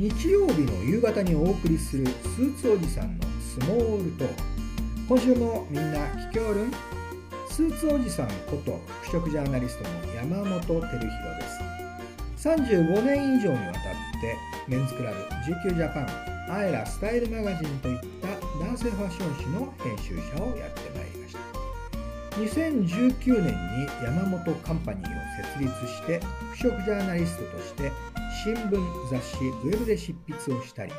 日曜日の夕方にお送りするスーツおじさんのスモールトーク。今週もみんな聞きおるん？スーツおじさんこと服飾ジャーナリストの山本照弘です。35年以上にわたってメンズクラブ GQ ジャパンアエラスタイルマガジンといった男性ファッション誌の編集者をやってまいりました。2019年に山本カンパニーを設立して服飾ジャーナリストとして新聞雑誌ウェブで執筆をしたり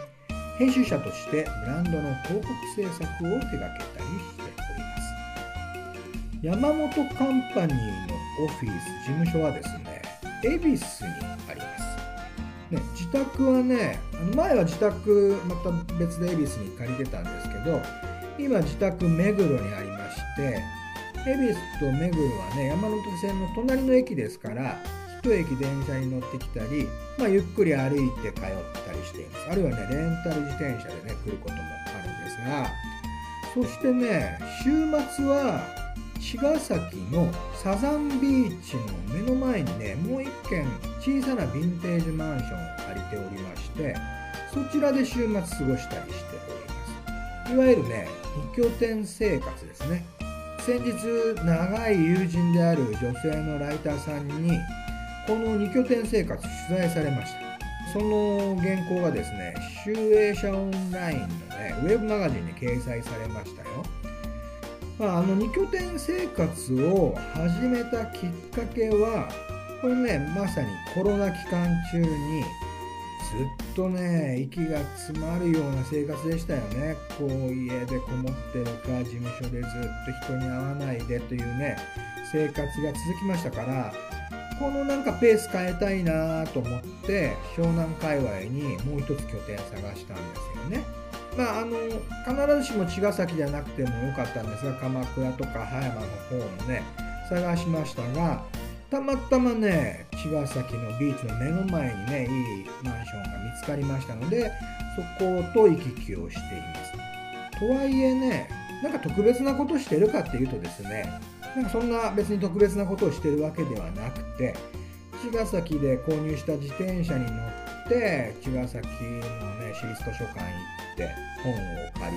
編集者としてブランドの広告制作を手掛けたりしております。山本カンパニーのオフィス事務所はですね恵比寿にあります。ね、自宅はねあの前は自宅また別で恵比寿に借りてたんですけど今自宅目黒にありまして恵比寿と目黒はね山手線の隣の駅ですから一駅電車に乗ってきたり、まあ、ゆっくり歩いて通ったりしています。あるいはねレンタル自転車でね来ることもあるんですがそしてね週末は茅ヶ崎のサザンビーチの目の前にねもう一軒小さなヴィンテージマンションを借りておりましてそちらで週末過ごしたりしております。いわゆるね2拠点生活ですね。先日長い友人である女性のライターさんにこの2拠点生活取材されました。その原稿がですね集英社オンラインのねウェブマガジンに掲載されましたよ、まあ、あの2拠点生活を始めたきっかけはこれねまさにコロナ期間中にずっとね息が詰まるような生活でしたよね。こう家でこもってるか事務所でずっと人に会わないでというね生活が続きましたからこのなんかペース変えたいなと思って湘南界隈にもう一つ拠点探したんですよね。まあ、あの必ずしも茅ヶ崎じゃなくてもよかったんですが鎌倉とか葉山の方もね探しましたがたまたまね茅ヶ崎のビーチの目の前にねいいマンションが見つかりましたのでそこと行き来をしています。とはいえねなんか特別なことしてるかっていうとですねなんかそんな別に特別なことをしてるわけではなくて茅ヶ崎で購入した自転車に乗って茅ヶ崎のね私立図書館行って本を借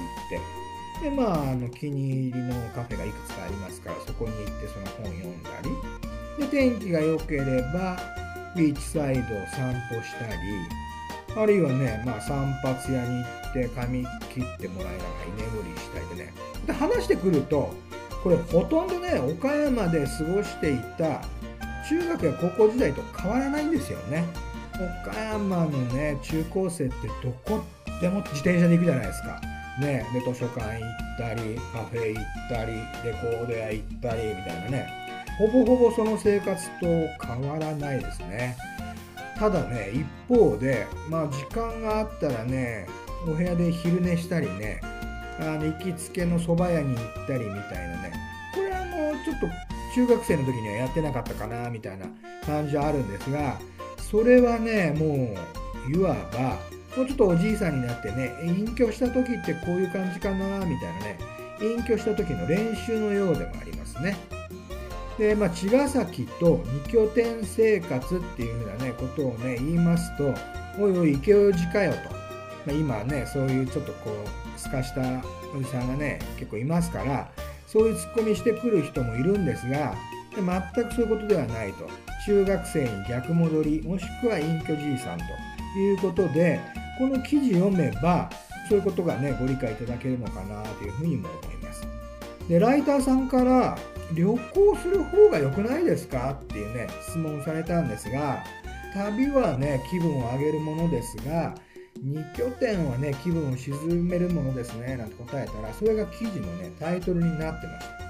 りてでまああの気に入りのカフェがいくつかありますからそこに行ってその本読んだりで天気が良ければビーチサイドを散歩したりあるいはね、まあ、散髪屋に行って髪切ってもらいながら居眠りしたりでねで話してくるとこれほとんどね岡山で過ごしていた中学や高校時代と変わらないんですよね。岡山のね中高生ってどこでも自転車で行くじゃないですか。ねで図書館行ったりカフェ行ったりレコード屋行ったりみたいなね。ほぼほぼその生活と変わらないですね。ただね一方でまあ時間があったらねお部屋で昼寝したりねあの行きつけの蕎麦屋に行ったりみたいなね。これはあのちょっと中学生の時にはやってなかったかなみたいな感じはあるんですがそれはねもういわばもうちょっとおじいさんになってね隠居した時ってこういう感じかなみたいなね隠居した時の練習のようでもありますね。でまあ茅ヶ崎と2拠点生活っていうふうなねことをね言いますとおいおい池おじかよと、まあ、今ねそういうちょっとこうすかしたおじさんがね結構いますからそういうツッコミしてくる人もいるんですが全くそういうことではないと。中学生に逆戻りもしくは隠居じいさんということでこの記事読めばそういうことがねご理解いただけるのかなというふうにも思います。でライターさんから旅行する方が良くないですか？っていうね質問されたんですが旅はね気分を上げるものですが2拠点はね気分を沈めるものですねなんて答えたらそれが記事のねタイトルになってました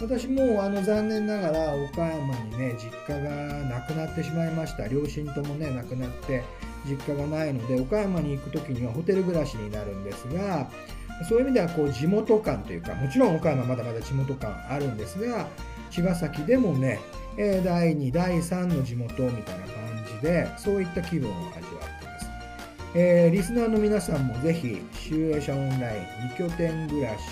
私もあの残念ながら岡山にね実家がなくなってしまいました。両親ともね亡くなって実家がないので岡山に行く時にはホテル暮らしになるんですがそういう意味ではこう地元感というかもちろん岡山まだまだ地元感あるんですが茅ヶ崎でもね第2第3の地元みたいな感じでそういった気分を味わ、えー、リスナーの皆さんもぜひ集英社オンライン2拠点暮らし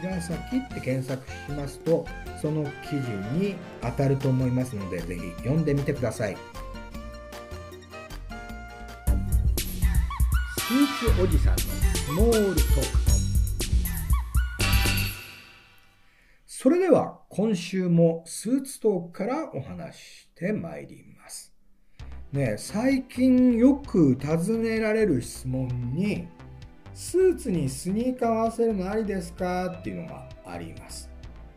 茅ヶ崎って検索しますとその記事に当たると思いますのでぜひ読んでみてください。スーツおじさんのスモールトーク。それでは今週もスーツトークからお話してまいります。ね最近よく尋ねられる質問にスーツにスニーカー合わせるのありですかっていうのがあります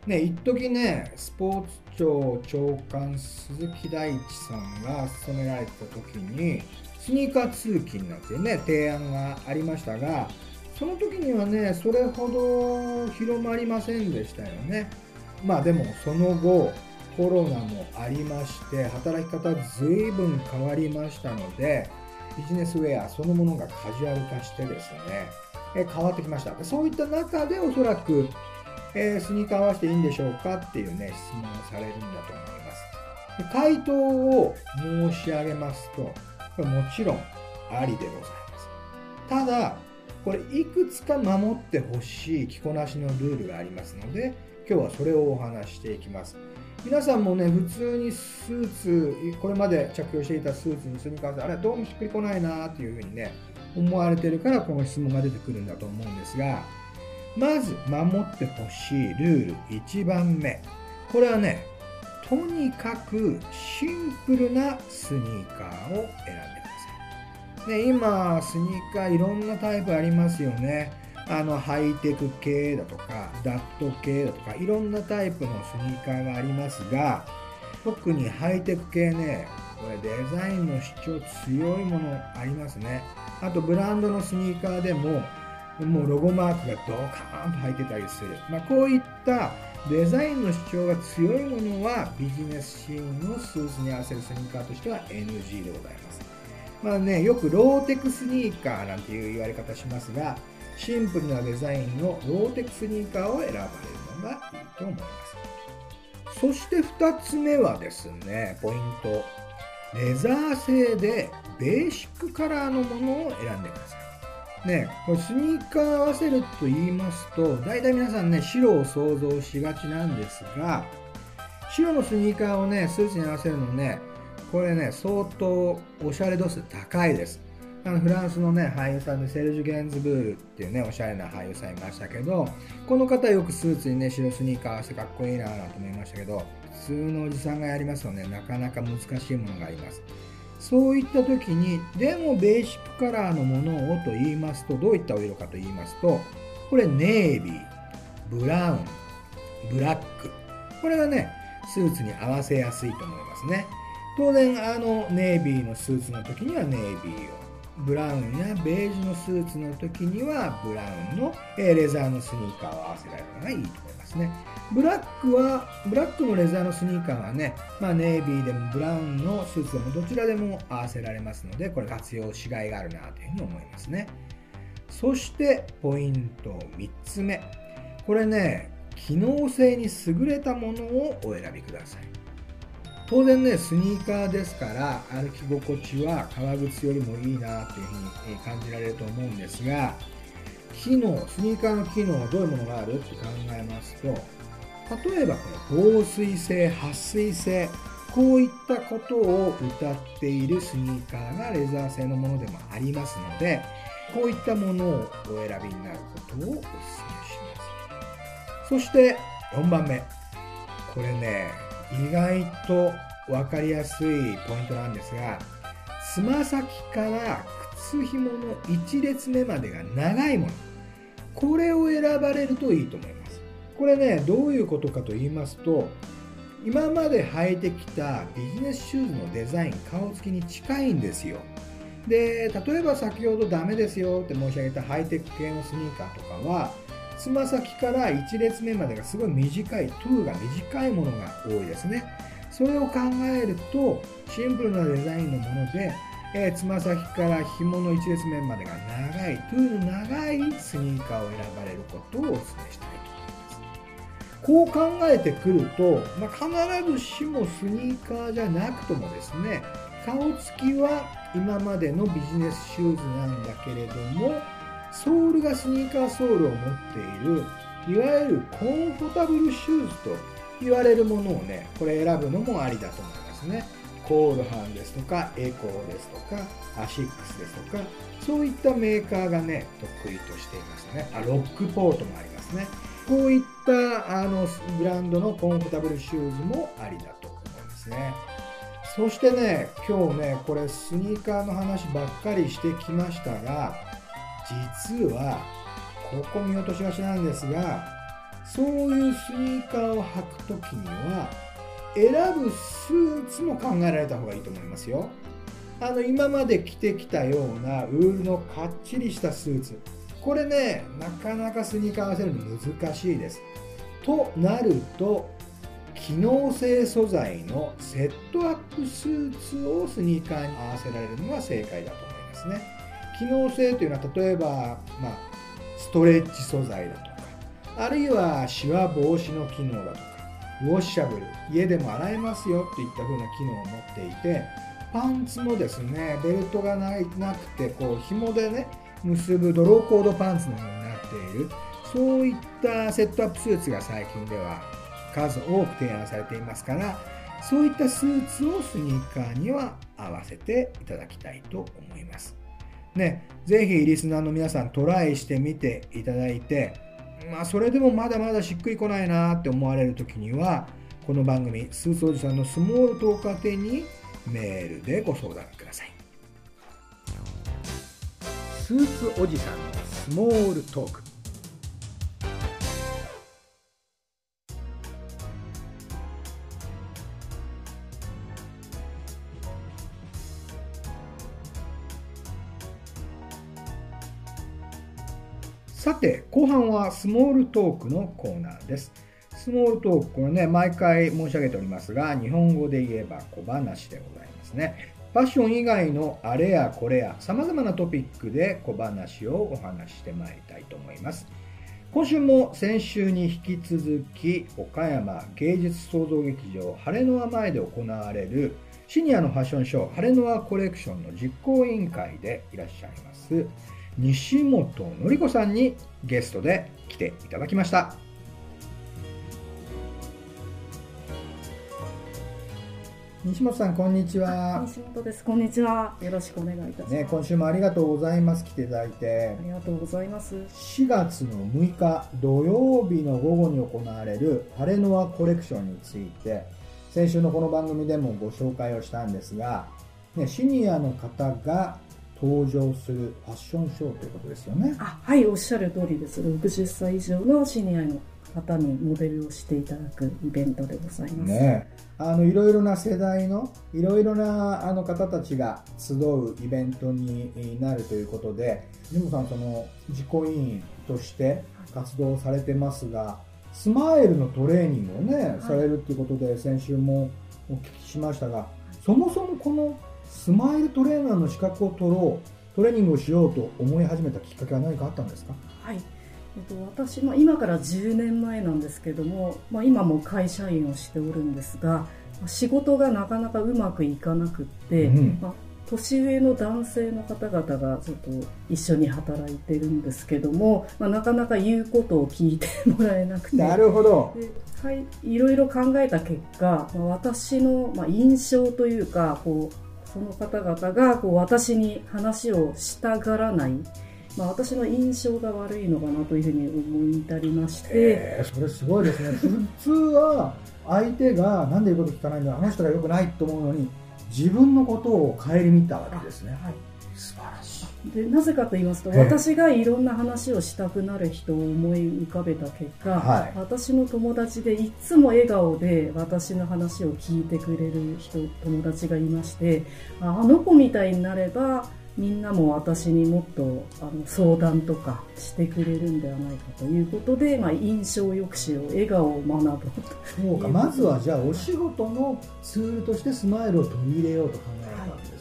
ね、一時ね、スポーツ庁長官鈴木大地さんが務められた時に、スニーカー通勤なんてね、提案がありましたが、その時にはね、それほど広まりませんでしたよね。まあでも、その後、コロナもありまして、働き方随分変わりましたので、ビジネスウェアそのものがカジュアル化してですね、え変わってきました。そういった中でおそらくえー、スニーカー合わせていいんでしょうかっていうね、質問をされるんだと思います。回答を申し上げますと、これもちろんありでございます。ただ、これいくつか守ってほしい着こなしのルールがありますので、今日はそれをお話していきます。皆さんもね、普通にスーツ、これまで着用していたスーツにスニーカーあれはどうもしっくりこないなっていうふうにね、思われてるからこの質問が出てくるんだと思うんですが、まず守ってほしいルール1番目。これはねとにかくシンプルなスニーカーを選んでください、ね、今スニーカーいろんなタイプありますよね。あのハイテク系だとかダット系だとかいろんなタイプのスニーカーがありますが特にハイテク系ねこれデザインの主張強いものありますね。あとブランドのスニーカーでももうロゴマークがドカーンと入ってたりする、まあ、こういったデザインの主張が強いものはビジネスシーンのスーツに合わせるスニーカーとしては NG でございます。まあねよくローテクスニーカーなんていう言われ方しますがシンプルなデザインのローテクスニーカーを選ばれるのがいいと思います。そして2つ目はですねポイント。レザー製でベーシックカラーのものを選んでくださいね、これスニーカー合わせると言いますと、大体皆さんね、白を想像しがちなんですが、白のスニーカーをね、スーツに合わせるのね、これね、相当おしゃれ度数高いです。あのフランスのね、俳優さんでセルジュ・ゲンズブールっていうね、おしゃれな俳優さんいましたけど、この方よくスーツにね、白スニーカー合わせてかっこいいなぁと思いましたけど、普通のおじさんがやりますとね、なかなか難しいものがあります。そういった時にでもベーシックカラーのものをと言いますとどういったお色かと言いますとこれネイビーブラウンブラックこれがねスーツに合わせやすいと思いますね当然あのネイビーのスーツの時にはネイビーをブラウンやベージュのスーツの時にはブラウンのレザーのスニーカーを合わせられるのがいいと思いますねブラックは、ブラックのレザーのスニーカーはね、まあ、ネイビーでもブラウンのスーツでもどちらでも合わせられますので、これ活用しがいがあるなというふうに思いますね。そして、ポイント3つ目。これね、機能性に優れたものをお選びください。当然ね、スニーカーですから、歩き心地は革靴よりもいいなというふうに感じられると思うんですが、機能、スニーカーの機能はどういうものがあるって考えますと、例えばこれ防水性撥水性こういったことを歌っているスニーカーがレザー製のものでもありますのでこういったものをお選びになることをお勧めします。そして4番目。これね意外と分かりやすいポイントなんですがつま先から靴ひもの1列目までが長いもの。これを選ばれるといいと思います。これねどういうことかと言いますと今まで履いてきたビジネスシューズのデザイン顔つきに近いんですよ。で例えば先ほどダメですよって申し上げたハイテク系のスニーカーとかはつま先から1列目までがすごい短いトゥーが短いものが多いですね。それを考えるとシンプルなデザインのものでえつま先から紐の1列目までが長いトゥーの長いスニーカーを選ばれることをお勧めしたいと思います。こう考えてくると、まあ、必ずしもスニーカーじゃなくともですね顔つきは今までのビジネスシューズなんだけれどもがスニーカーソールを持っているいわゆる comfortable シューズと言われるものをねこれ選ぶのもありだと思いますね。コールハンですとかエコーですとかアシックスですとかそういったメーカーがね得意としていますね。あロックポートもありますね。こういったあのブランドの comfortable シューズもありだと思いますね。そしてね今日ねこれスニーカーの話ばっかりしてきましたが実はここ見落としがちなんですがそういうスニーカーを履くときには選ぶスーツも考えられた方がいいと思いますよ。あの今まで着てきたようなウールのかっちりしたスーツ。これねなかなかスニーカー合わせるの難しいです。となると機能性素材のセットアップスーツをスニーカーに合わせられるのが正解だと思いますね。機能性というのは例えば、まあ、ストレッチ素材だとかあるいはシワ防止の機能だとかウォッシャブル家でも洗えますよといった風な機能を持っていてパンツもですねベルトがないなくてこう紐でね結ぶドローコードパンツのようになっているそういったセットアップスーツが最近では数多く提案されていますからそういったスーツをスニーカーには合わせていただきたいと思います。ね、ぜひリスナーの皆さんトライしてみていただいてまあ、それでもまだまだしっくりこないなって思われる時にはこの番組スーツおじさんのスモールトーク宛にメールでご相談ください。スーツおじさんのスモールトーク。さて、後半はスモールトークのコーナーです。スモールトーク、これね、毎回申し上げておりますが、日本語で言えば小話でございますね。ファッション以外のあれやこれや様々なトピックで小話をお話ししてまいりたいと思います。今週も先週に引き続き岡山芸術創造劇場晴れの輪前で行われるシニアのファッションショー晴れの輪コレクションの実行委員会でいらっしゃいます西本の子さんにゲストで来ていただきました。西本さんこんにちは。西本です。こんにちは。よろしくお願いいたします。ね今週もありがとうございます。来ていただいて。ありがとうございます。4月の6日土曜日の午後に行われる晴れの輪コレクションについて先週のこの番組でもご紹介をしたんですが、ね、シニアの方が登場するファッションショーということですよね。あはいおっしゃる通りです60歳以上のシニアの方にモデルをしていただくイベントでございます。ねあのいろいろな世代のいろいろなあの方たちが集うイベントになるということでジムさんその実行委員として活動されてますがスマイルのトレーニングをね、はい、されるっていうことで先週もお聞きしましたがそもそもこのスマイルトレーナーの資格を取ろうトレーニングをしようと思い始めたきっかけは何かあったんですか？はい。えっと、私、まあ、今から10年前なんですけども、まあ、今も会社員をしておるんですが仕事がなかなかうまくいかなくって、うん、まあ、年上の男性の方々がちょっと一緒に働いてるんですけども、まあ、なかなか言うことを聞いてもらえなくて。なるほど。はい、いろいろ考えた結果、まあ、私の、まあ、印象というかこうその方々がこう私に話をしたがらない、まあ、私の印象が悪いのかなというふうに思い至りまして、えー、それすごいですね。普通は相手が何で言うこと聞かないんだあの人がよくないと思うのに自分のことを顧みたわけですね、はい、素晴らしいでなぜかと言いますと、私がいろんな話をしたくなる人を思い浮かべた結果、はい、私の友達でいつも笑顔で私の話を聞いてくれる人友達がいましてあの子みたいになればみんなも私にもっとあの相談とかしてくれるんではないかということで、まあ、印象抑止を笑顔を学ぶそうかまずはじゃあお仕事のツールとしてスマイルを取り入れようと考えたわけです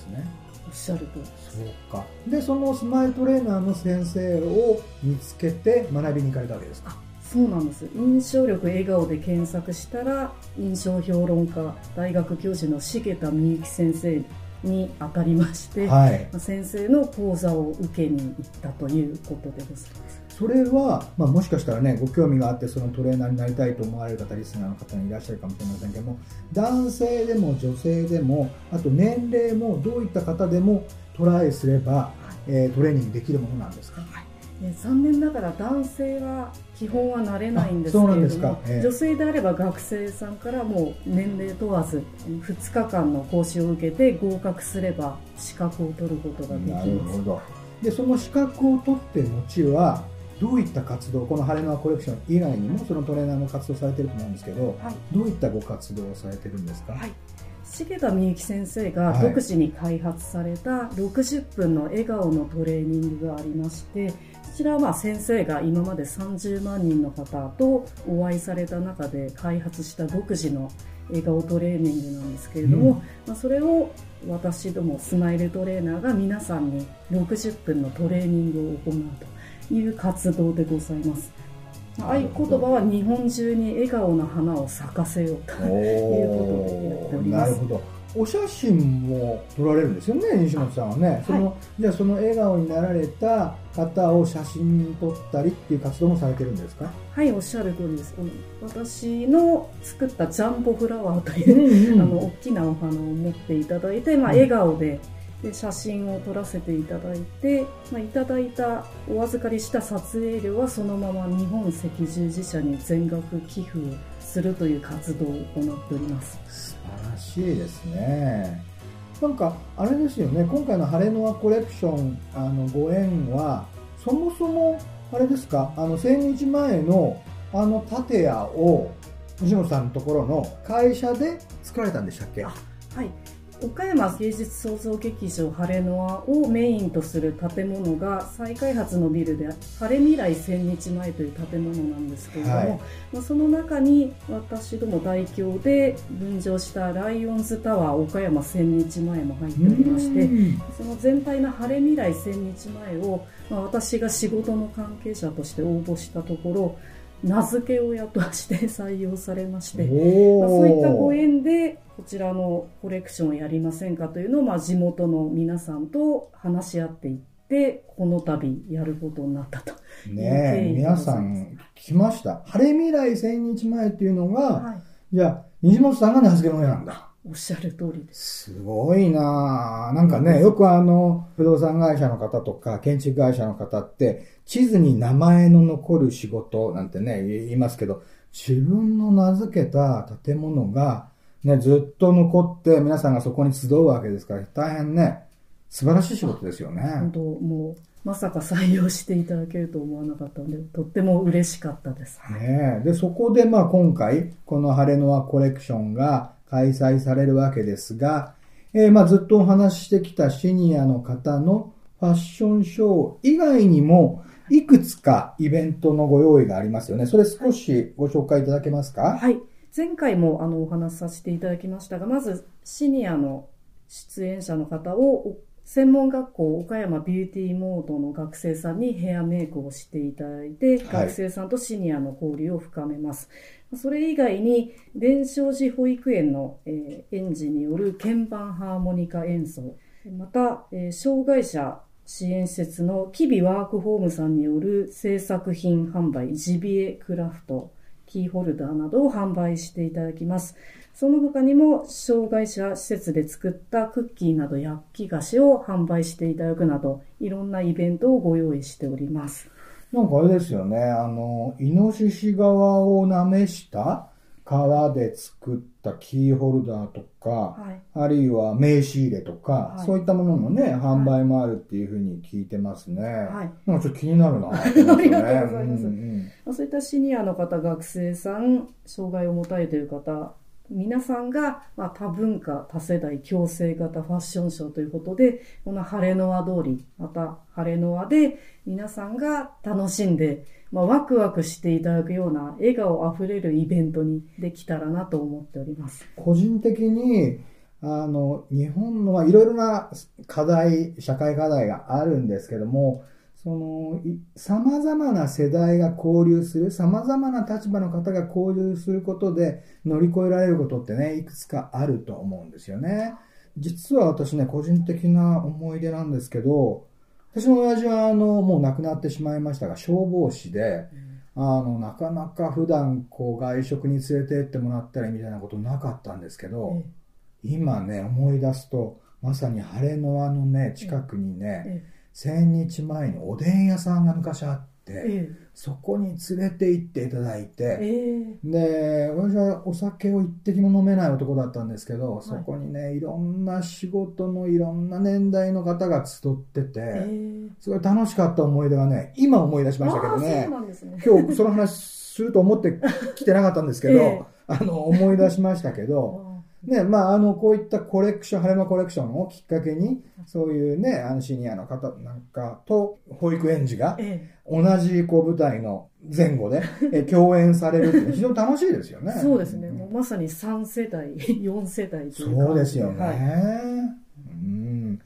っしゃるとそうか。でそのスマイルトレーナーの先生を見つけて学びに行かれたわけですか。そうなんです。印象力笑顔で検索したら印象評論家大学教授の重田美幸先生に当たりまして、はい、先生の講座を受けに行ったということでございますそれは、まあ、もしかしたらねご興味があってそのトレーナーになりたいと思われる方リスナーの方にいらっしゃるかもしれませんけども男性でも女性でもあと年齢もどういった方でもトライすれば、えー、トレーニングできるものなんですか、はい。残念ながら男性は基本はなれないんですけれども、えー、女性であれば学生さんからもう年齢問わず2日間の講習を受けて合格すれば資格を取ることができます。なるほど。でその資格を取って後はどういった活動このハレノアコレクション以外にもそのトレーナーの活動されてると思うんですけど、はい、どういったご活動をされてるんですか、はい。重田美幸先生が独自に開発された60分の笑顔のトレーニングがありまして、こちらはまあ先生が今まで30万人の方とお会いされた中で開発した独自の笑顔トレーニングなんですけれども、うん、まあ、それを私どもスマイルトレーナーが皆さんに60分のトレーニングを行うという活動でございます。合言葉は日本中に笑顔の花を咲かせようということでやっております。お写真も撮られるんですよね、西本さんはね。その、はい、じゃあその笑顔になられた方を写真に撮ったりっていう活動もされてるんですか？はい、おっしゃる通りです。私の作ったジャンボフラワーという、うんうん、あの大きなお花を持っていただいて、まあ、笑顔でで写真を撮らせていただいて、まあ、いただいたお預かりした撮影料はそのまま日本赤十字社に全額寄付するという活動を行っております。素晴らしいですね。なんかあれですよね。今回のハレノアコレクションあのご縁はそもそもあれですか？あの1000日前のあの建屋を西本さんのところの会社で作られたんでしたっけ？はい岡山芸術創造劇場ハレノアをメインとする建物が再開発のビルで晴れ未来千日前という建物なんですけれども、はい、まあ、その中に私ども代表で分譲したライオンズタワー岡山千日前も入っておりましてその全体の晴れ未来千日前を、まあ、私が仕事の関係者として応募したところ名付け親として採用されまして、まあ、そういったご縁でこちらのコレクションをやりませんかというのを、まあ、地元の皆さんと話し合っていってこの度やることになったとねえ皆さん来ました。晴れ未来千日前っていうのが、はい、じゃあ西本さんが名付け親なんだおっしゃる通りです。すごいななんかね、よくあの、不動産会社の方とか、建築会社の方って、地図に名前の残る仕事なんてね、言いますけど、自分の名付けた建物が、ね、ずっと残って、皆さんがそこに集うわけですから、大変ね、素晴らしい仕事ですよね。本当、もう、まさか採用していただけると思わなかったので、とっても嬉しかったです。ねで、そこでまあ今回、このハレノアコレクションが、開催されるわけですが、えー、まあずっとお話ししてきたシニアの方のファッションショー以外にも、いくつかイベントのご用意がありますよね。それ少しご紹介いただけますか？はい。前回もあのお話しさせていただきましたが、まずシニアの出演者の方を専門学校岡山ビューティーモードの学生さんにヘアメイクをしていただいて、学生さんとシニアの交流を深めます。それ以外に、伝承寺保育園の、えー、園児による鍵盤ハーモニカ演奏、また、えー、障害者支援施設のキビワークホームさんによる制作品販売、ジビエクラフト、キーホルダーなどを販売していただきます。その他にも、障害者施設で作ったクッキーなど焼き菓子を販売していただくなど、いろんなイベントをご用意しております。なんかあれですよね、あの、イノシシ側をなめした革で作ったキーホルダーとか、はい、あるいは名刺入れとか、はい、そういったもののね、販売もあるっていうふうに聞いてますね。はい。なんかちょっと気になるな、ね。ありがとうございます。うんうん、そういったシニアの方、学生さん、障害を持たれている方、皆さんが、まあ、多文化、多世代、共生型ファッションショーということで、この晴れの輪通り、また晴れの輪で皆さんが楽しんで、まあ、ワクワクしていただくような笑顔あふれるイベントにできたらなと思っております。個人的に、あの、日本のはいろいろな課題、社会課題があるんですけども、その、様々な世代が交流する、様々な立場の方が交流することで乗り越えられることってね、いくつかあると思うんですよね。実は私ね、個人的な思い出なんですけど、私の親父はあのもう亡くなってしまいましたが消防士で、うん、あのなかなか普段こう外食に連れて行ってもらったりみたいなことなかったんですけど、え今ね思い出すとまさに晴れの輪のね近くにね、え1000日前におでん屋さんが昔あって、そこに連れて行っていただいて、えー、で私はお酒を一滴も飲めない男だったんですけど、はい、そこにねいろんな仕事のいろんな年代の方が集ってて、えー、すごい楽しかった思い出がね今思い出しましたけどね、ね、今日その話すると思ってきてなかったんですけど、えー、あの思い出しましたけど。ね、まあ、あの、こういったコレクション、晴れ間コレクションをきっかけに、そういうね、あの、シニアの方なんかと、保育園児が、同じ、こう、舞台の前後で、え共演されるっていうのは 非常に楽しいですよね。そうですね。もうまさに3世代、4世代というそうですよね。はい、うん。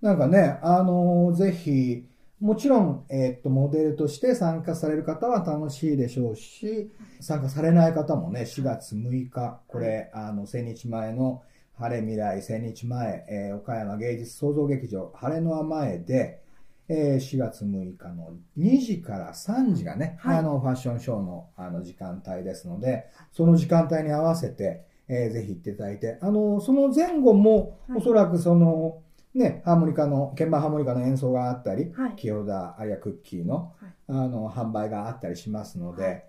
なんかね、あの、ぜひ、もちろん、えっ、と、モデルとして参加される方は楽しいでしょうし、参加されない方もね、4月6日、これ、あの、千日前の晴れ未来千日前、えー、岡山芸術創造劇場、晴れの輪前で、えー、4月6日の2時から3時がね、はい、あの、ファッションショーのあの時間帯ですので、その時間帯に合わせて、えー、ぜひ行っていただいて、あの、その前後も、おそらくその、ね、ハーモニカの、鍵盤ハーモニカの演奏があったり、はい、清田あるいはクッキーの、はい、あの、販売があったりしますので、はい、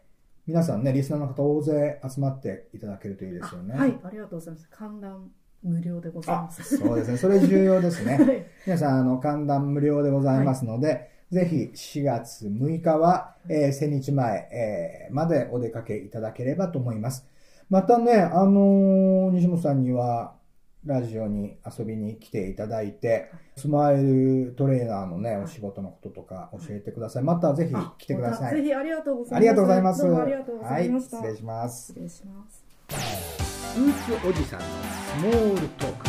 皆さんね、リスナーの方大勢集まっていただけるといいですよね。はい、ありがとうございます。観覧無料でございます。そうですね、それ重要ですね。皆さん、あの、観覧無料でございますので、ぜひ4月6日は、えー、1000日前、えー、までお出かけいただければと思います。またね、あのー、西本さんには、ラジオに遊びに来ていただいて、スマイルトレーナーのね、お仕事のこととか教えてください。またぜひ来てください。ぜひありがとうございます。ありがとうございます。ありがとうございました。はい、失礼します。失礼します。スーツおじさんのスモールトーク。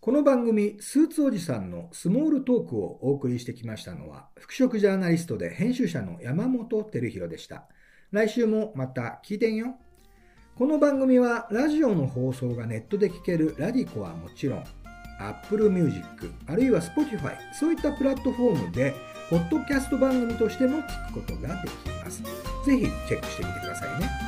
この番組、スーツおじさんのスモールトークをお送りしてきましたのは、服飾ジャーナリストで編集者の山本照弘でした。来週もまた聞いてんよ。この番組はラジオの放送がネットで聴けるラディコはもちろん Apple Music あるいは Spotify そういったプラットフォームでポッドキャスト番組としても聞くことができます。ぜひチェックしてみてくださいね。